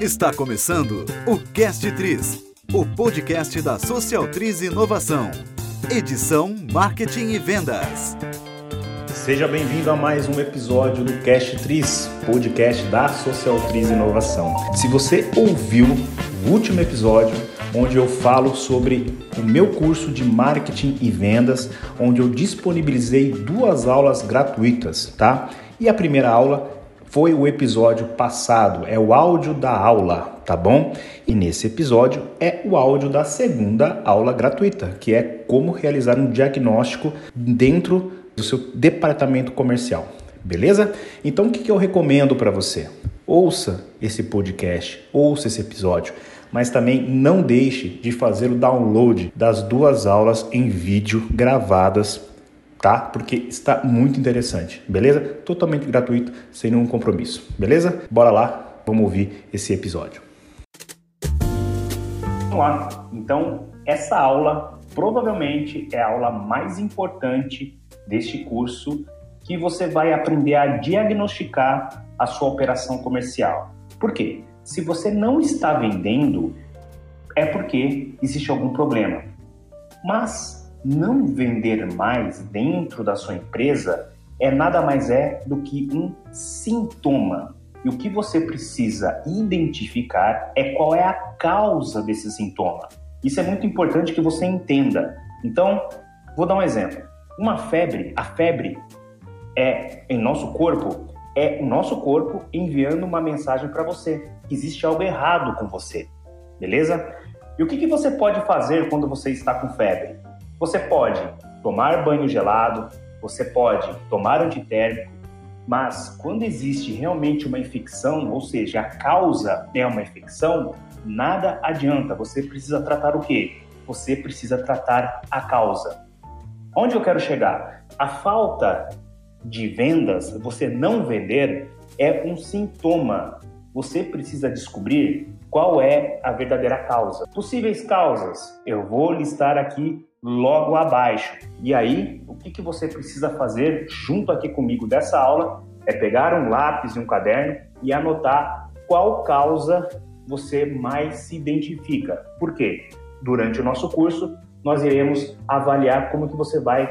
Está começando o Cast Tris, o podcast da Social Tris Inovação. Edição Marketing e Vendas. Seja bem-vindo a mais um episódio do Cast Tris, podcast da Social Tris Inovação. Se você ouviu o último episódio, onde eu falo sobre o meu curso de marketing e vendas, onde eu disponibilizei duas aulas gratuitas, tá? E a primeira aula foi o episódio passado, é o áudio da aula, tá bom? E nesse episódio é o áudio da segunda aula gratuita, que é como realizar um diagnóstico dentro do seu departamento comercial, beleza? Então o que, eu recomendo para você? Ouça esse podcast, ouça esse episódio, mas também não deixe de fazer o download das duas aulas em vídeo gravadas tá? Porque está muito interessante, beleza? Totalmente gratuito, sem nenhum compromisso, beleza? Bora lá, vamos ouvir esse episódio. Vamos lá. Então, essa aula provavelmente é a aula mais importante deste curso que você vai aprender a diagnosticar a sua operação comercial. Por quê? Se você não está vendendo, é porque existe algum problema. Mas não vender mais dentro da sua empresa é nada mais é do que um sintoma. E o que você precisa identificar é qual é a causa desse sintoma. Isso é muito importante que você entenda. Então, vou dar um exemplo. Uma febre, a febre é em nosso corpo, é o nosso corpo enviando uma mensagem para você. Existe algo errado com você, beleza? E o que, que você pode fazer quando você está com febre? Você pode tomar banho gelado, você pode tomar antitérmico, mas quando existe realmente uma infecção, ou seja, a causa é uma infecção, nada adianta. Você precisa tratar o quê? Você precisa tratar a causa. Onde eu quero chegar? A falta de vendas, você não vender, é um sintoma. Você precisa descobrir qual é a verdadeira causa. Possíveis causas, eu vou listar aqui logo abaixo. E aí, o que, que você precisa fazer junto aqui comigo dessa aula é pegar um lápis e um caderno e anotar qual causa você mais se identifica. Por quê? Durante o nosso curso, nós iremos avaliar como que você vai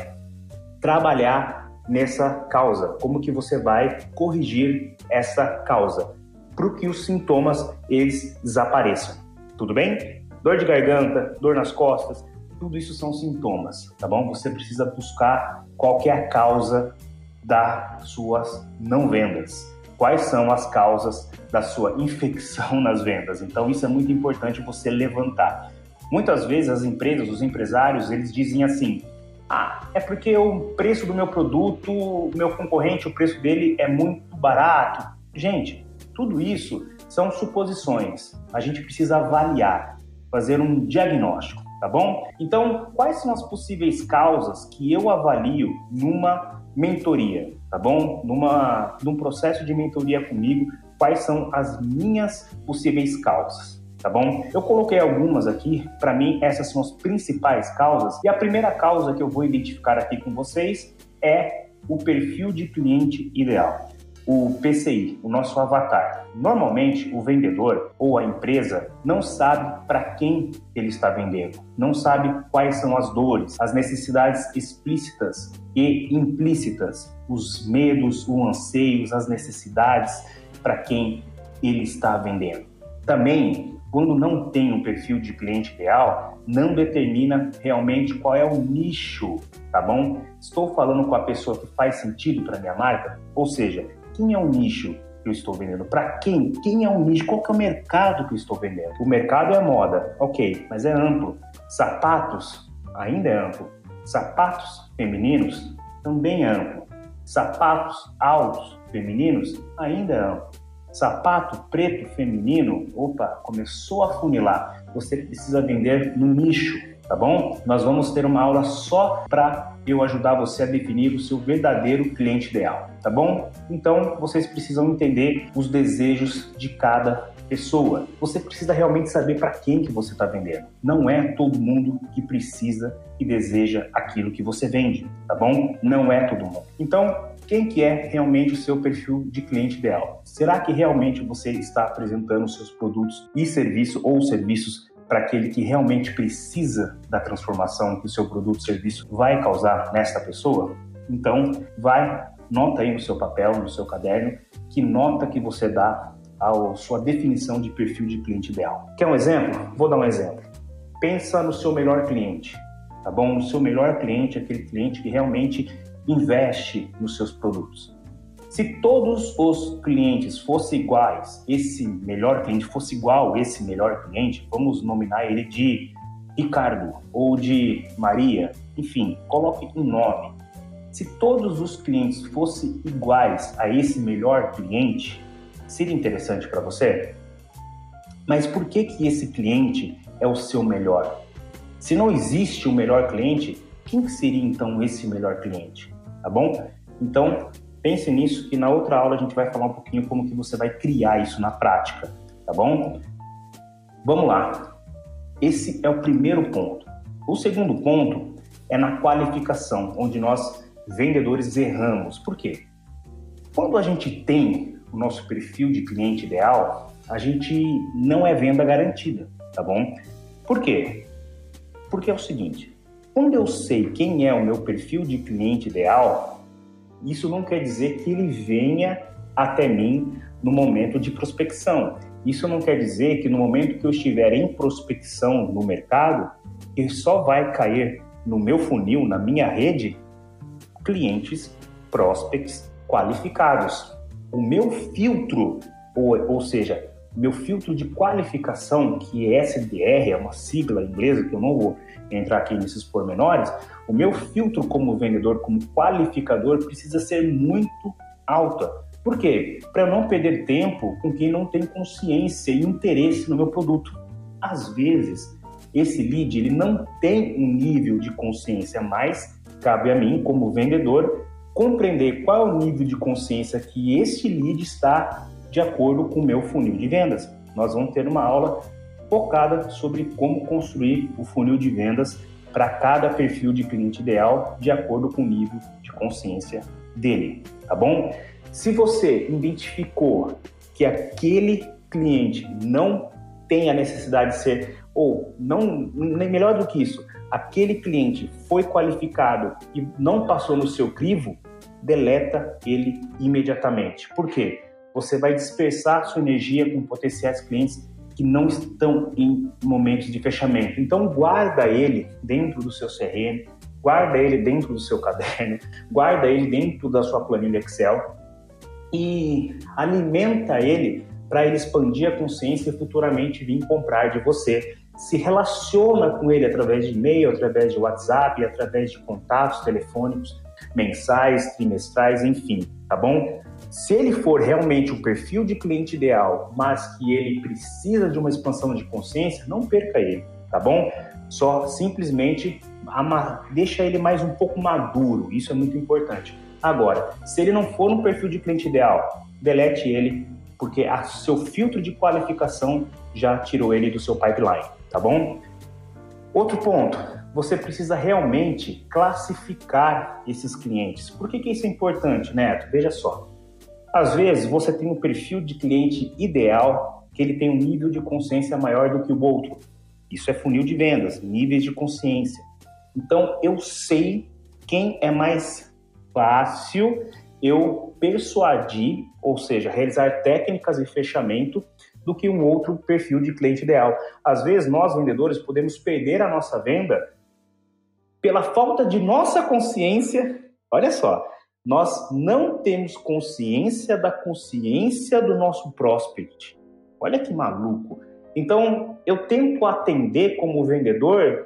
trabalhar nessa causa, como que você vai corrigir essa causa, para que os sintomas eles desapareçam. Tudo bem? Dor de garganta, dor nas costas, tudo isso são sintomas, tá bom? Você precisa buscar qual é a causa das suas não vendas. Quais são as causas da sua infecção nas vendas? Então isso é muito importante você levantar. Muitas vezes as empresas, os empresários, eles dizem assim: "Ah, é porque o preço do meu produto, o meu concorrente, o preço dele é muito barato". Gente, tudo isso são suposições. A gente precisa avaliar, fazer um diagnóstico tá bom? Então, quais são as possíveis causas que eu avalio numa mentoria, tá bom? Numa, num processo de mentoria comigo, quais são as minhas possíveis causas? Tá bom? Eu coloquei algumas aqui, para mim essas são as principais causas. E a primeira causa que eu vou identificar aqui com vocês é o perfil de cliente ideal o PCI, o nosso avatar. Normalmente, o vendedor ou a empresa não sabe para quem ele está vendendo, não sabe quais são as dores, as necessidades explícitas e implícitas, os medos, os anseios, as necessidades para quem ele está vendendo. Também, quando não tem um perfil de cliente ideal, não determina realmente qual é o nicho, tá bom? Estou falando com a pessoa que faz sentido para minha marca, ou seja, quem é o nicho que eu estou vendendo? Para quem? Quem é o nicho? Qual que é o mercado que eu estou vendendo? O mercado é moda, ok, mas é amplo. Sapatos ainda é amplo. Sapatos femininos também é amplo. Sapatos altos femininos ainda é amplo. Sapato preto feminino, opa, começou a funilar. Você precisa vender no nicho, tá bom? Nós vamos ter uma aula só para eu ajudar você a definir o seu verdadeiro cliente ideal, tá bom? Então, vocês precisam entender os desejos de cada pessoa. Você precisa realmente saber para quem que você está vendendo. Não é todo mundo que precisa e deseja aquilo que você vende, tá bom? Não é todo mundo. Então, quem que é realmente o seu perfil de cliente ideal? Será que realmente você está apresentando seus produtos e serviços ou serviços para aquele que realmente precisa da transformação que o seu produto ou serviço vai causar nessa pessoa? Então, vai, nota aí no seu papel, no seu caderno, que nota que você dá a sua definição de perfil de cliente ideal. Quer um exemplo? Vou dar um exemplo. Pensa no seu melhor cliente, tá bom? O seu melhor cliente, aquele cliente que realmente investe nos seus produtos. Se todos os clientes fossem iguais, esse melhor cliente fosse igual esse melhor cliente, vamos nominar ele de Ricardo ou de Maria, enfim, coloque um nome. Se todos os clientes fossem iguais a esse melhor cliente, seria interessante para você? Mas por que que esse cliente é o seu melhor? Se não existe o melhor cliente, quem que seria então esse melhor cliente? Tá bom? Então, pense nisso que na outra aula a gente vai falar um pouquinho como que você vai criar isso na prática, tá bom? Vamos lá. Esse é o primeiro ponto. O segundo ponto é na qualificação, onde nós vendedores erramos. Por quê? Quando a gente tem o nosso perfil de cliente ideal, a gente não é venda garantida, tá bom? Por quê? Porque é o seguinte, quando eu sei quem é o meu perfil de cliente ideal, isso não quer dizer que ele venha até mim no momento de prospecção. Isso não quer dizer que no momento que eu estiver em prospecção no mercado, ele só vai cair no meu funil, na minha rede, clientes, prospects qualificados. O meu filtro, ou, ou seja, meu filtro de qualificação, que é SDR, é uma sigla inglesa que eu não vou entrar aqui nesses pormenores, o meu filtro como vendedor, como qualificador, precisa ser muito alta. Por quê? Para eu não perder tempo com quem não tem consciência e interesse no meu produto. Às vezes, esse lead ele não tem um nível de consciência, mas cabe a mim, como vendedor, compreender qual é o nível de consciência que este lead está de acordo com o meu funil de vendas. Nós vamos ter uma aula focada sobre como construir o funil de vendas para cada perfil de cliente ideal de acordo com o nível de consciência dele, tá bom? Se você identificou que aquele cliente não tem a necessidade de ser, ou não, nem melhor do que isso, aquele cliente foi qualificado e não passou no seu crivo, deleta ele imediatamente. Por quê? Você vai dispersar sua energia com potenciais clientes que não estão em momentos de fechamento. Então, guarda ele dentro do seu CRM, guarda ele dentro do seu caderno, guarda ele dentro da sua planilha Excel e alimenta ele para ele expandir a consciência e futuramente vir comprar de você. Se relaciona com ele através de e-mail, através de WhatsApp, através de contatos telefônicos mensais, trimestrais, enfim, tá bom? Se ele for realmente o perfil de cliente ideal, mas que ele precisa de uma expansão de consciência, não perca ele, tá bom? Só simplesmente deixa ele mais um pouco maduro, isso é muito importante. Agora, se ele não for um perfil de cliente ideal, delete ele, porque o seu filtro de qualificação já tirou ele do seu pipeline, tá bom? Outro ponto, você precisa realmente classificar esses clientes. Por que, que isso é importante, Neto? Veja só. Às vezes você tem um perfil de cliente ideal que ele tem um nível de consciência maior do que o outro. Isso é funil de vendas, níveis de consciência. Então eu sei quem é mais fácil eu persuadir, ou seja, realizar técnicas de fechamento do que um outro perfil de cliente ideal. Às vezes nós vendedores podemos perder a nossa venda pela falta de nossa consciência. Olha só, nós não temos consciência da consciência do nosso prospect. Olha que maluco. Então, eu tento atender como vendedor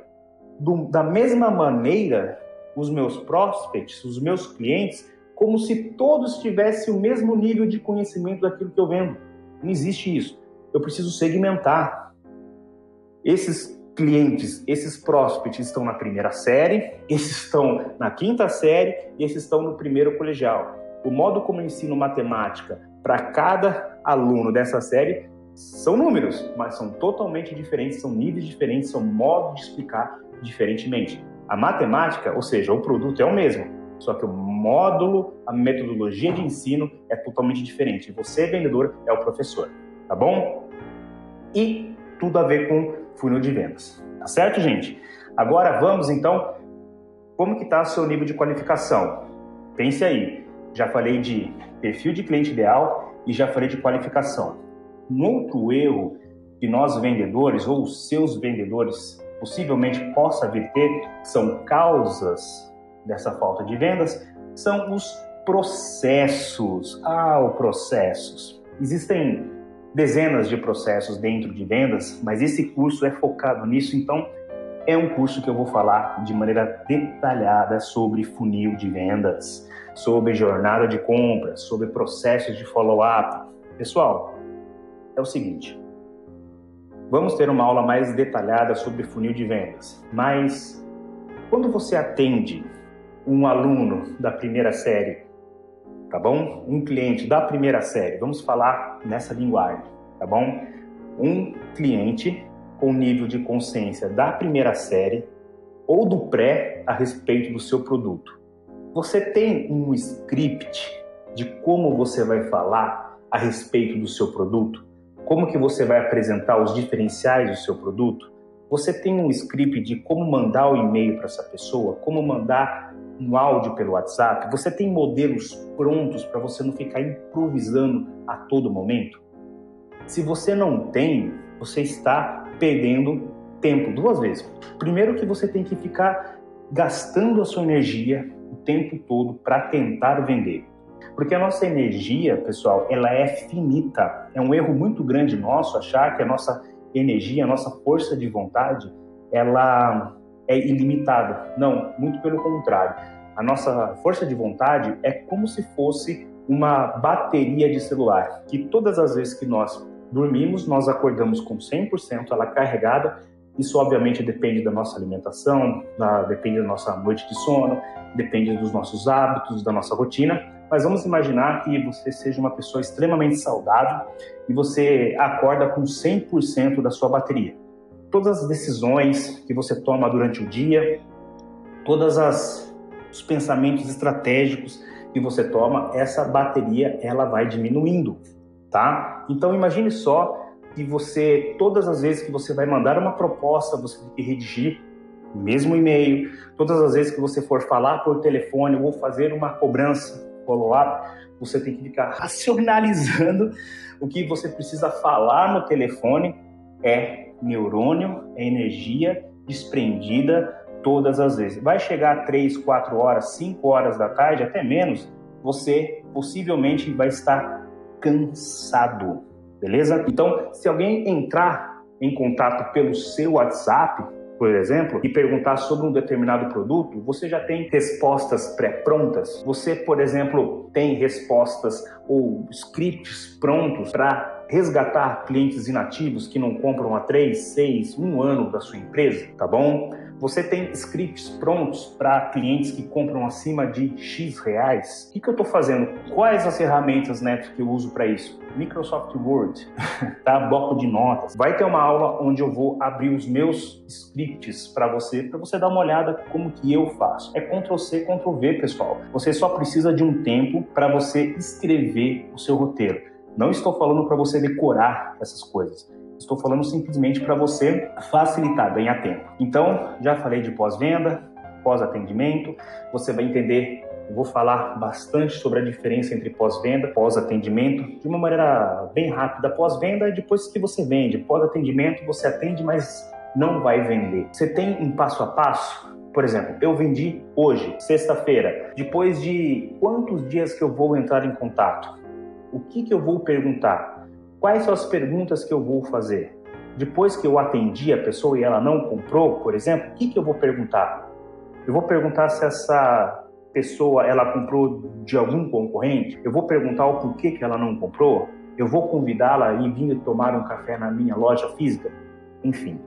do, da mesma maneira os meus prospects, os meus clientes, como se todos tivessem o mesmo nível de conhecimento daquilo que eu vendo. Não existe isso. Eu preciso segmentar. Esses clientes, esses prospects estão na primeira série, esses estão na quinta série e esses estão no primeiro colegial. O modo como eu ensino matemática para cada aluno dessa série são números, mas são totalmente diferentes, são níveis diferentes, são modos de explicar diferentemente. A matemática, ou seja, o produto é o mesmo, só que o módulo, a metodologia de ensino é totalmente diferente. Você, vendedor, é o professor, tá bom? E tudo a ver com funil de vendas. Tá certo, gente? Agora vamos então, como que está o seu nível de qualificação? Pense aí. Já falei de perfil de cliente ideal e já falei de qualificação. Um outro erro que nós vendedores ou os seus vendedores possivelmente possa vir ter, são causas dessa falta de vendas, são os processos. Ah, os processos. Existem dezenas de processos dentro de vendas, mas esse curso é focado nisso, então é um curso que eu vou falar de maneira detalhada sobre funil de vendas, sobre jornada de compras, sobre processos de follow-up. Pessoal, é o seguinte, vamos ter uma aula mais detalhada sobre funil de vendas, mas quando você atende um aluno da primeira série, tá bom? Um cliente da primeira série, vamos falar nessa linguagem, tá bom? Um cliente com nível de consciência da primeira série ou do pré a respeito do seu produto. Você tem um script de como você vai falar a respeito do seu produto? Como que você vai apresentar os diferenciais do seu produto? Você tem um script de como mandar o e-mail para essa pessoa, como mandar um áudio pelo WhatsApp? Você tem modelos prontos para você não ficar improvisando a todo momento? Se você não tem, você está perdendo tempo duas vezes. Primeiro que você tem que ficar gastando a sua energia o tempo todo para tentar vender. Porque a nossa energia, pessoal, ela é finita. É um erro muito grande nosso achar que a nossa energia, a nossa força de vontade, ela é ilimitada. Não, muito pelo contrário. A nossa força de vontade é como se fosse uma bateria de celular, que todas as vezes que nós dormimos, nós acordamos com 100% ela carregada. Isso, obviamente, depende da nossa alimentação, da, depende da nossa noite de sono, depende dos nossos hábitos, da nossa rotina. Mas vamos imaginar que você seja uma pessoa extremamente saudável e você acorda com 100% da sua bateria. Todas as decisões que você toma durante o dia, todas as os pensamentos estratégicos que você toma, essa bateria ela vai diminuindo tá? Então imagine só que você, todas as vezes que você vai mandar uma proposta, você tem que redigir mesmo e-mail, todas as vezes que você for falar por telefone ou fazer uma cobrança, follow-up, você tem que ficar racionalizando o que você precisa falar no telefone é neurônio, é energia desprendida todas as vezes. Vai chegar 3, 4 horas, 5 horas da tarde, até menos, você possivelmente vai estar cansado, beleza? Então, se alguém entrar em contato pelo seu WhatsApp, por exemplo, e perguntar sobre um determinado produto, você já tem respostas pré-prontas. Você, por exemplo, tem respostas ou scripts prontos para resgatar clientes inativos que não compram há 3, 6, 1 ano da sua empresa, tá bom? Você tem scripts prontos para clientes que compram acima de X reais? O que, que eu estou fazendo? Quais as ferramentas né, que eu uso para isso? Microsoft Word, tá? bloco de notas. Vai ter uma aula onde eu vou abrir os meus scripts para você, para você dar uma olhada como que eu faço. É Ctrl C, Ctrl V, pessoal. Você só precisa de um tempo para você escrever o seu roteiro. Não estou falando para você decorar essas coisas. Estou falando simplesmente para você facilitar, ganhar tempo. Então, já falei de pós-venda, pós-atendimento. Você vai entender, vou falar bastante sobre a diferença entre pós-venda, pós-atendimento, de uma maneira bem rápida. Pós-venda é depois que você vende. Pós-atendimento, você atende, mas não vai vender. Você tem um passo a passo? Por exemplo, eu vendi hoje, sexta-feira. Depois de quantos dias que eu vou entrar em contato? O que, que eu vou perguntar? Quais são as perguntas que eu vou fazer? Depois que eu atendi a pessoa e ela não comprou, por exemplo, o que, que eu vou perguntar? Eu vou perguntar se essa pessoa ela comprou de algum concorrente? Eu vou perguntar o porquê que ela não comprou? Eu vou convidá-la e vir tomar um café na minha loja física? Enfim,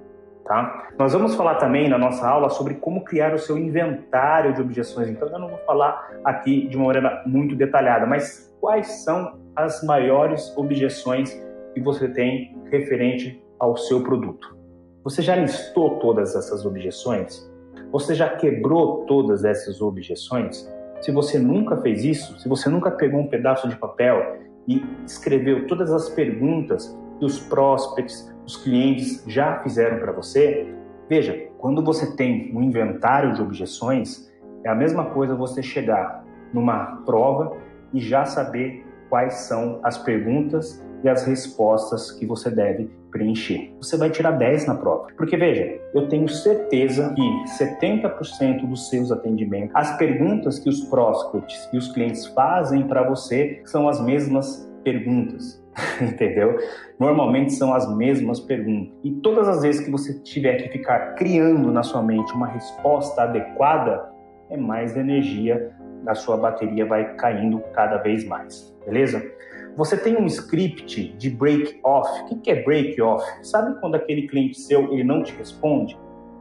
tá? Nós vamos falar também na nossa aula sobre como criar o seu inventário de objeções. Então eu não vou falar aqui de uma maneira muito detalhada, mas quais são as maiores objeções que você tem referente ao seu produto. Você já listou todas essas objeções? Você já quebrou todas essas objeções? Se você nunca fez isso, se você nunca pegou um pedaço de papel e escreveu todas as perguntas que os prospects, os clientes já fizeram para você, veja, quando você tem um inventário de objeções, é a mesma coisa você chegar numa prova e já saber quais são as perguntas e as respostas que você deve preencher. Você vai tirar 10 na prova. Porque veja, eu tenho certeza que 70% dos seus atendimentos, as perguntas que os prospects e os clientes fazem para você são as mesmas perguntas. Entendeu? Normalmente são as mesmas perguntas. E todas as vezes que você tiver que ficar criando na sua mente uma resposta adequada, é mais energia da sua bateria vai caindo cada vez mais. Beleza? Você tem um script de break off. O que é break off? Sabe quando aquele cliente seu ele não te responde?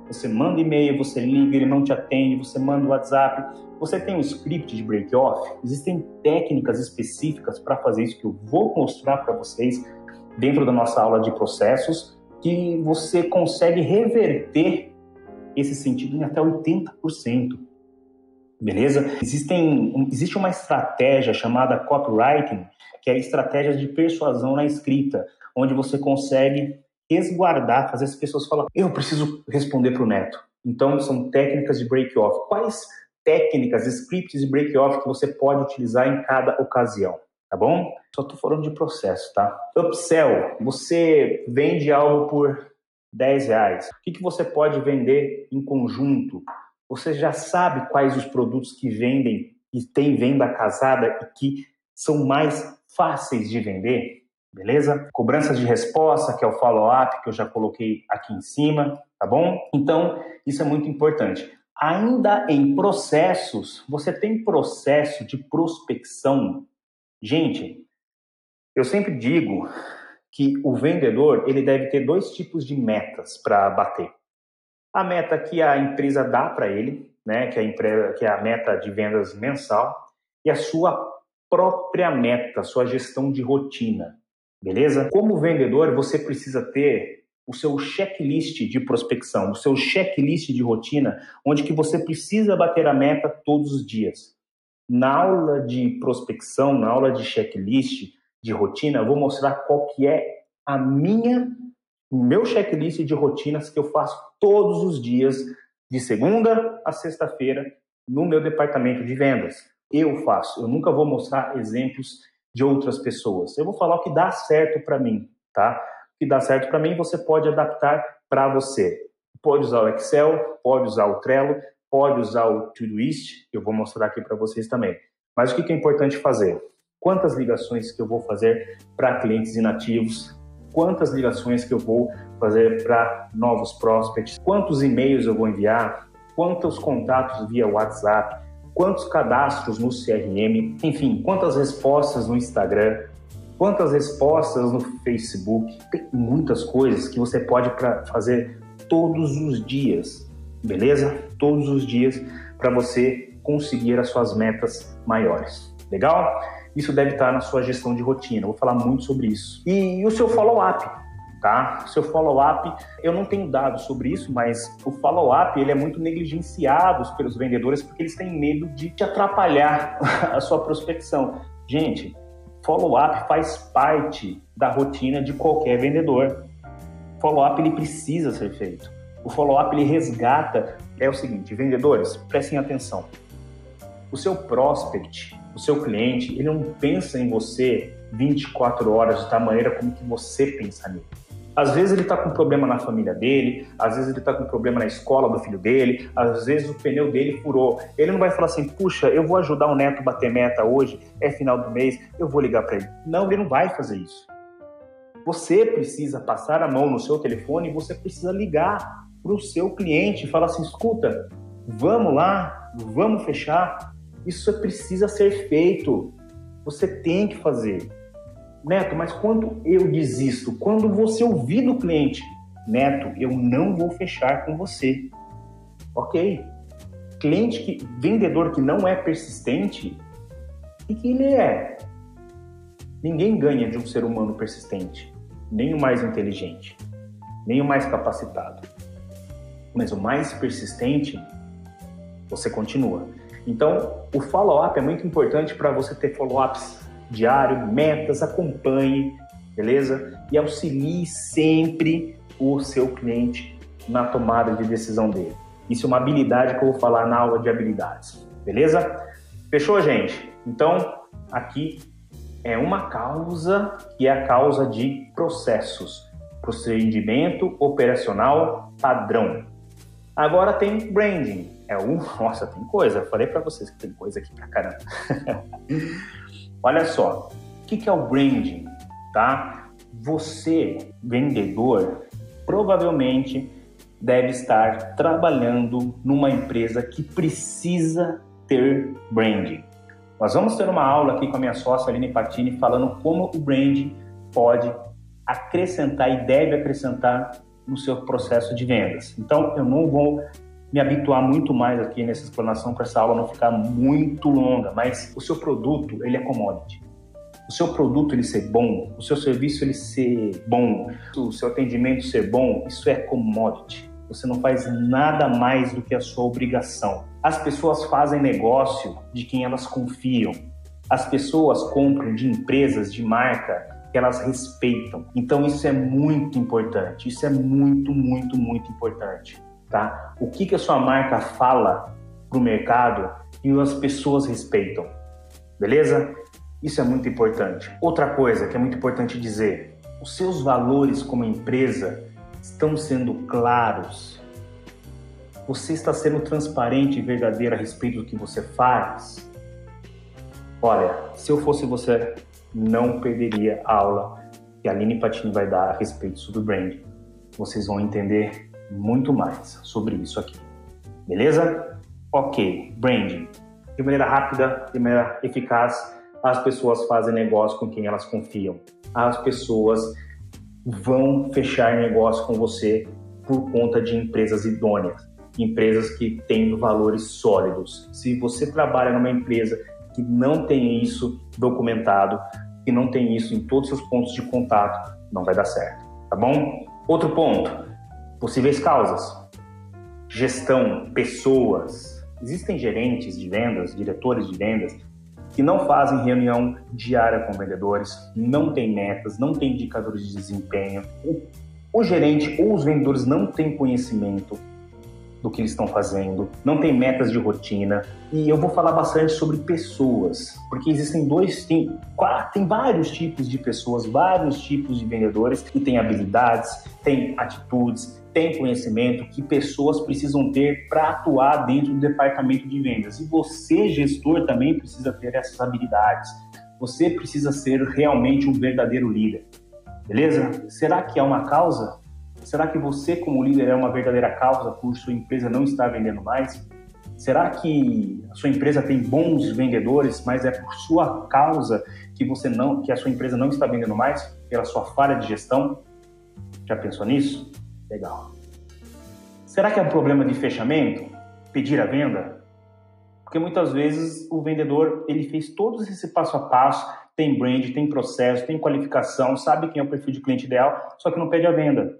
Você manda e-mail, você liga, ele não te atende, você manda WhatsApp. Você tem um script de break off? Existem técnicas específicas para fazer isso que eu vou mostrar para vocês dentro da nossa aula de processos que você consegue reverter esse sentido em até 80%. Beleza? Existem, existe uma estratégia chamada copywriting que é a estratégia de persuasão na escrita, onde você consegue resguardar, fazer as pessoas falar, eu preciso responder para o neto. Então, são técnicas de break-off. Quais técnicas, scripts de break-off que você pode utilizar em cada ocasião? Tá bom? Só estou falando de processo, tá? Upsell, você vende algo por 10 reais. O que, que você pode vender em conjunto? Você já sabe quais os produtos que vendem e tem venda casada e que são mais fáceis de vender, beleza? Cobranças de resposta, que é o follow-up, que eu já coloquei aqui em cima, tá bom? Então, isso é muito importante. Ainda em processos, você tem processo de prospecção. Gente, eu sempre digo que o vendedor ele deve ter dois tipos de metas para bater. A meta que a empresa dá para ele, né, que a empresa, que é a meta de vendas mensal, e a sua própria meta, sua gestão de rotina, beleza? Como vendedor, você precisa ter o seu checklist de prospecção, o seu checklist de rotina, onde que você precisa bater a meta todos os dias. Na aula de prospecção, na aula de checklist de rotina, eu vou mostrar qual que é a minha, o meu checklist de rotinas que eu faço todos os dias, de segunda a sexta-feira, no meu departamento de vendas eu faço. Eu nunca vou mostrar exemplos de outras pessoas. Eu vou falar o que dá certo para mim, tá? O que dá certo para mim, você pode adaptar para você. Pode usar o Excel, pode usar o Trello, pode usar o Todoist, eu vou mostrar aqui para vocês também. Mas o que é importante fazer? Quantas ligações que eu vou fazer para clientes inativos? Quantas ligações que eu vou fazer para novos prospects? Quantos e-mails eu vou enviar? Quantos contatos via WhatsApp? quantos cadastros no CRM, enfim, quantas respostas no Instagram, quantas respostas no Facebook. Tem muitas coisas que você pode pra fazer todos os dias, beleza? Todos os dias para você conseguir as suas metas maiores. Legal? Isso deve estar na sua gestão de rotina. Vou falar muito sobre isso. E, e o seu follow-up tá? Seu follow-up, eu não tenho dados sobre isso, mas o follow-up ele é muito negligenciado pelos vendedores porque eles têm medo de te atrapalhar a sua prospecção. Gente, follow-up faz parte da rotina de qualquer vendedor. Follow-up ele precisa ser feito. O follow-up ele resgata é o seguinte, vendedores, prestem atenção. O seu prospect, o seu cliente, ele não pensa em você 24 horas da maneira como que você pensa nele. Às vezes ele está com problema na família dele, às vezes ele está com problema na escola do filho dele, às vezes o pneu dele furou. Ele não vai falar assim, puxa, eu vou ajudar o neto a bater meta hoje, é final do mês, eu vou ligar para ele. Não, ele não vai fazer isso. Você precisa passar a mão no seu telefone e você precisa ligar para o seu cliente e falar assim, escuta, vamos lá, vamos fechar. Isso precisa ser feito. Você tem que fazer. Neto, mas quando eu desisto, quando você ouvir do cliente, Neto, eu não vou fechar com você. Ok. Cliente que, vendedor que não é persistente, o que ele é? Ninguém ganha de um ser humano persistente, nem o mais inteligente, nem o mais capacitado. Mas o mais persistente, você continua. Então, o follow-up é muito importante para você ter follow-ups diário, metas, acompanhe, beleza? E auxilie sempre o seu cliente na tomada de decisão dele. Isso é uma habilidade que eu vou falar na aula de habilidades, beleza? Fechou, gente? Então, aqui é uma causa que é a causa de processos, procedimento operacional padrão. Agora tem branding, é um, nossa, tem coisa. Eu falei para vocês que tem coisa aqui pra caramba. Olha só, o que, que é o branding, tá? Você, vendedor, provavelmente deve estar trabalhando numa empresa que precisa ter branding. Nós vamos ter uma aula aqui com a minha sócia Aline Patini falando como o branding pode acrescentar e deve acrescentar no seu processo de vendas. Então, eu não vou me habituar muito mais aqui nessa explanação para essa aula não ficar muito longa, mas o seu produto, ele é commodity. O seu produto ele ser bom, o seu serviço ele ser bom, o seu atendimento ser bom, isso é commodity. Você não faz nada mais do que a sua obrigação. As pessoas fazem negócio de quem elas confiam. As pessoas compram de empresas, de marca que elas respeitam. Então isso é muito importante. Isso é muito, muito, muito importante tá? O que, que a sua marca fala para o mercado e as pessoas respeitam, beleza? Isso é muito importante. Outra coisa que é muito importante dizer: os seus valores como empresa estão sendo claros. Você está sendo transparente e verdadeiro a respeito do que você faz? Olha, se eu fosse você, não perderia a aula que a Aline Patini vai dar a respeito sobre brand. Vocês vão entender muito mais sobre isso aqui. Beleza? Ok, branding. De maneira rápida, de maneira eficaz, as pessoas fazem negócio com quem elas confiam. As pessoas vão fechar negócio com você por conta de empresas idôneas, empresas que têm valores sólidos. Se você trabalha numa empresa que não tem isso documentado, que não tem isso em todos os seus pontos de contato, não vai dar certo, tá bom? Outro ponto, Possíveis causas: gestão, pessoas. Existem gerentes de vendas, diretores de vendas, que não fazem reunião diária com vendedores, não têm metas, não têm indicadores de desempenho. O, o gerente ou os vendedores não têm conhecimento do que eles estão fazendo, não tem metas de rotina. E eu vou falar bastante sobre pessoas, porque existem dois, tem, quatro, tem vários tipos de pessoas, vários tipos de vendedores que têm habilidades, têm atitudes, têm conhecimento que pessoas precisam ter para atuar dentro do departamento de vendas. E você, gestor, também precisa ter essas habilidades. Você precisa ser realmente um verdadeiro líder. Beleza? Será que é uma causa Será que você, como líder, é uma verdadeira causa por sua empresa não estar vendendo mais? Será que a sua empresa tem bons vendedores, mas é por sua causa que você não, que a sua empresa não está vendendo mais pela sua falha de gestão? Já pensou nisso? Legal. Será que é um problema de fechamento? Pedir a venda? Porque muitas vezes o vendedor ele fez todo esse passo a passo, tem brand, tem processo, tem qualificação, sabe quem é o perfil de cliente ideal, só que não pede a venda.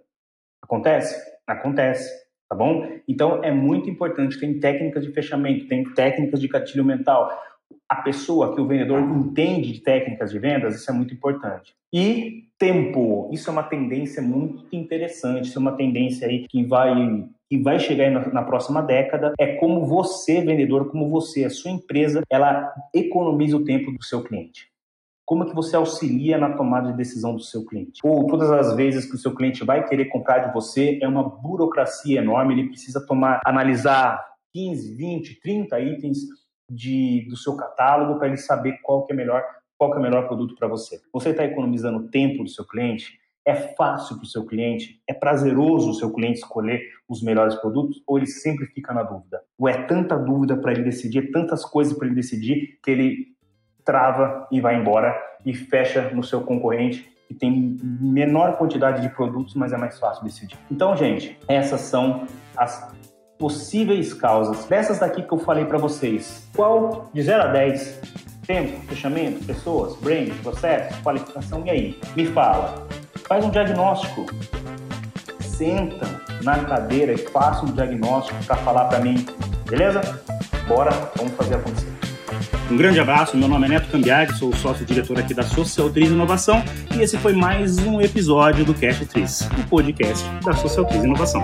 Acontece? Acontece, tá bom? Então é muito importante, tem técnicas de fechamento, tem técnicas de gatilho mental. A pessoa que o vendedor entende de técnicas de vendas, isso é muito importante. E tempo, isso é uma tendência muito interessante, isso é uma tendência aí que vai que vai chegar na, na, próxima década é como você, vendedor, como você, a sua empresa, ela economiza o tempo do seu cliente. Como que você auxilia na tomada de decisão do seu cliente? Ou todas as vezes que o seu cliente vai querer comprar de você, é uma burocracia enorme, ele precisa tomar, analisar 15, 20, 30 itens de, do seu catálogo para ele saber qual que é melhor, qual que é o melhor produto para você. Você está economizando tempo do seu cliente? É fácil para o seu cliente? É prazeroso o seu cliente escolher os melhores produtos? Ou ele sempre fica na dúvida? Ou é tanta dúvida para ele decidir, tantas coisas para ele decidir que ele trava e vai embora e fecha no seu concorrente que tem menor quantidade de produtos, mas é mais fácil decidir. Então, gente, essas são as possíveis causas dessas daqui que eu falei para vocês. Qual de 0 a 10? Tempo, fechamento, pessoas, brand, processo, qualificação, e aí? Me fala. Faz um diagnóstico. Senta na cadeira e faça um diagnóstico para falar para mim, beleza? bora, vamos fazer acontecer. Um grande abraço, meu nome é Neto Cambiaghi, sou sócio-diretor aqui da Social Tris Inovação e esse foi mais um episódio do Cast Tris, o podcast da Social Tris Inovação.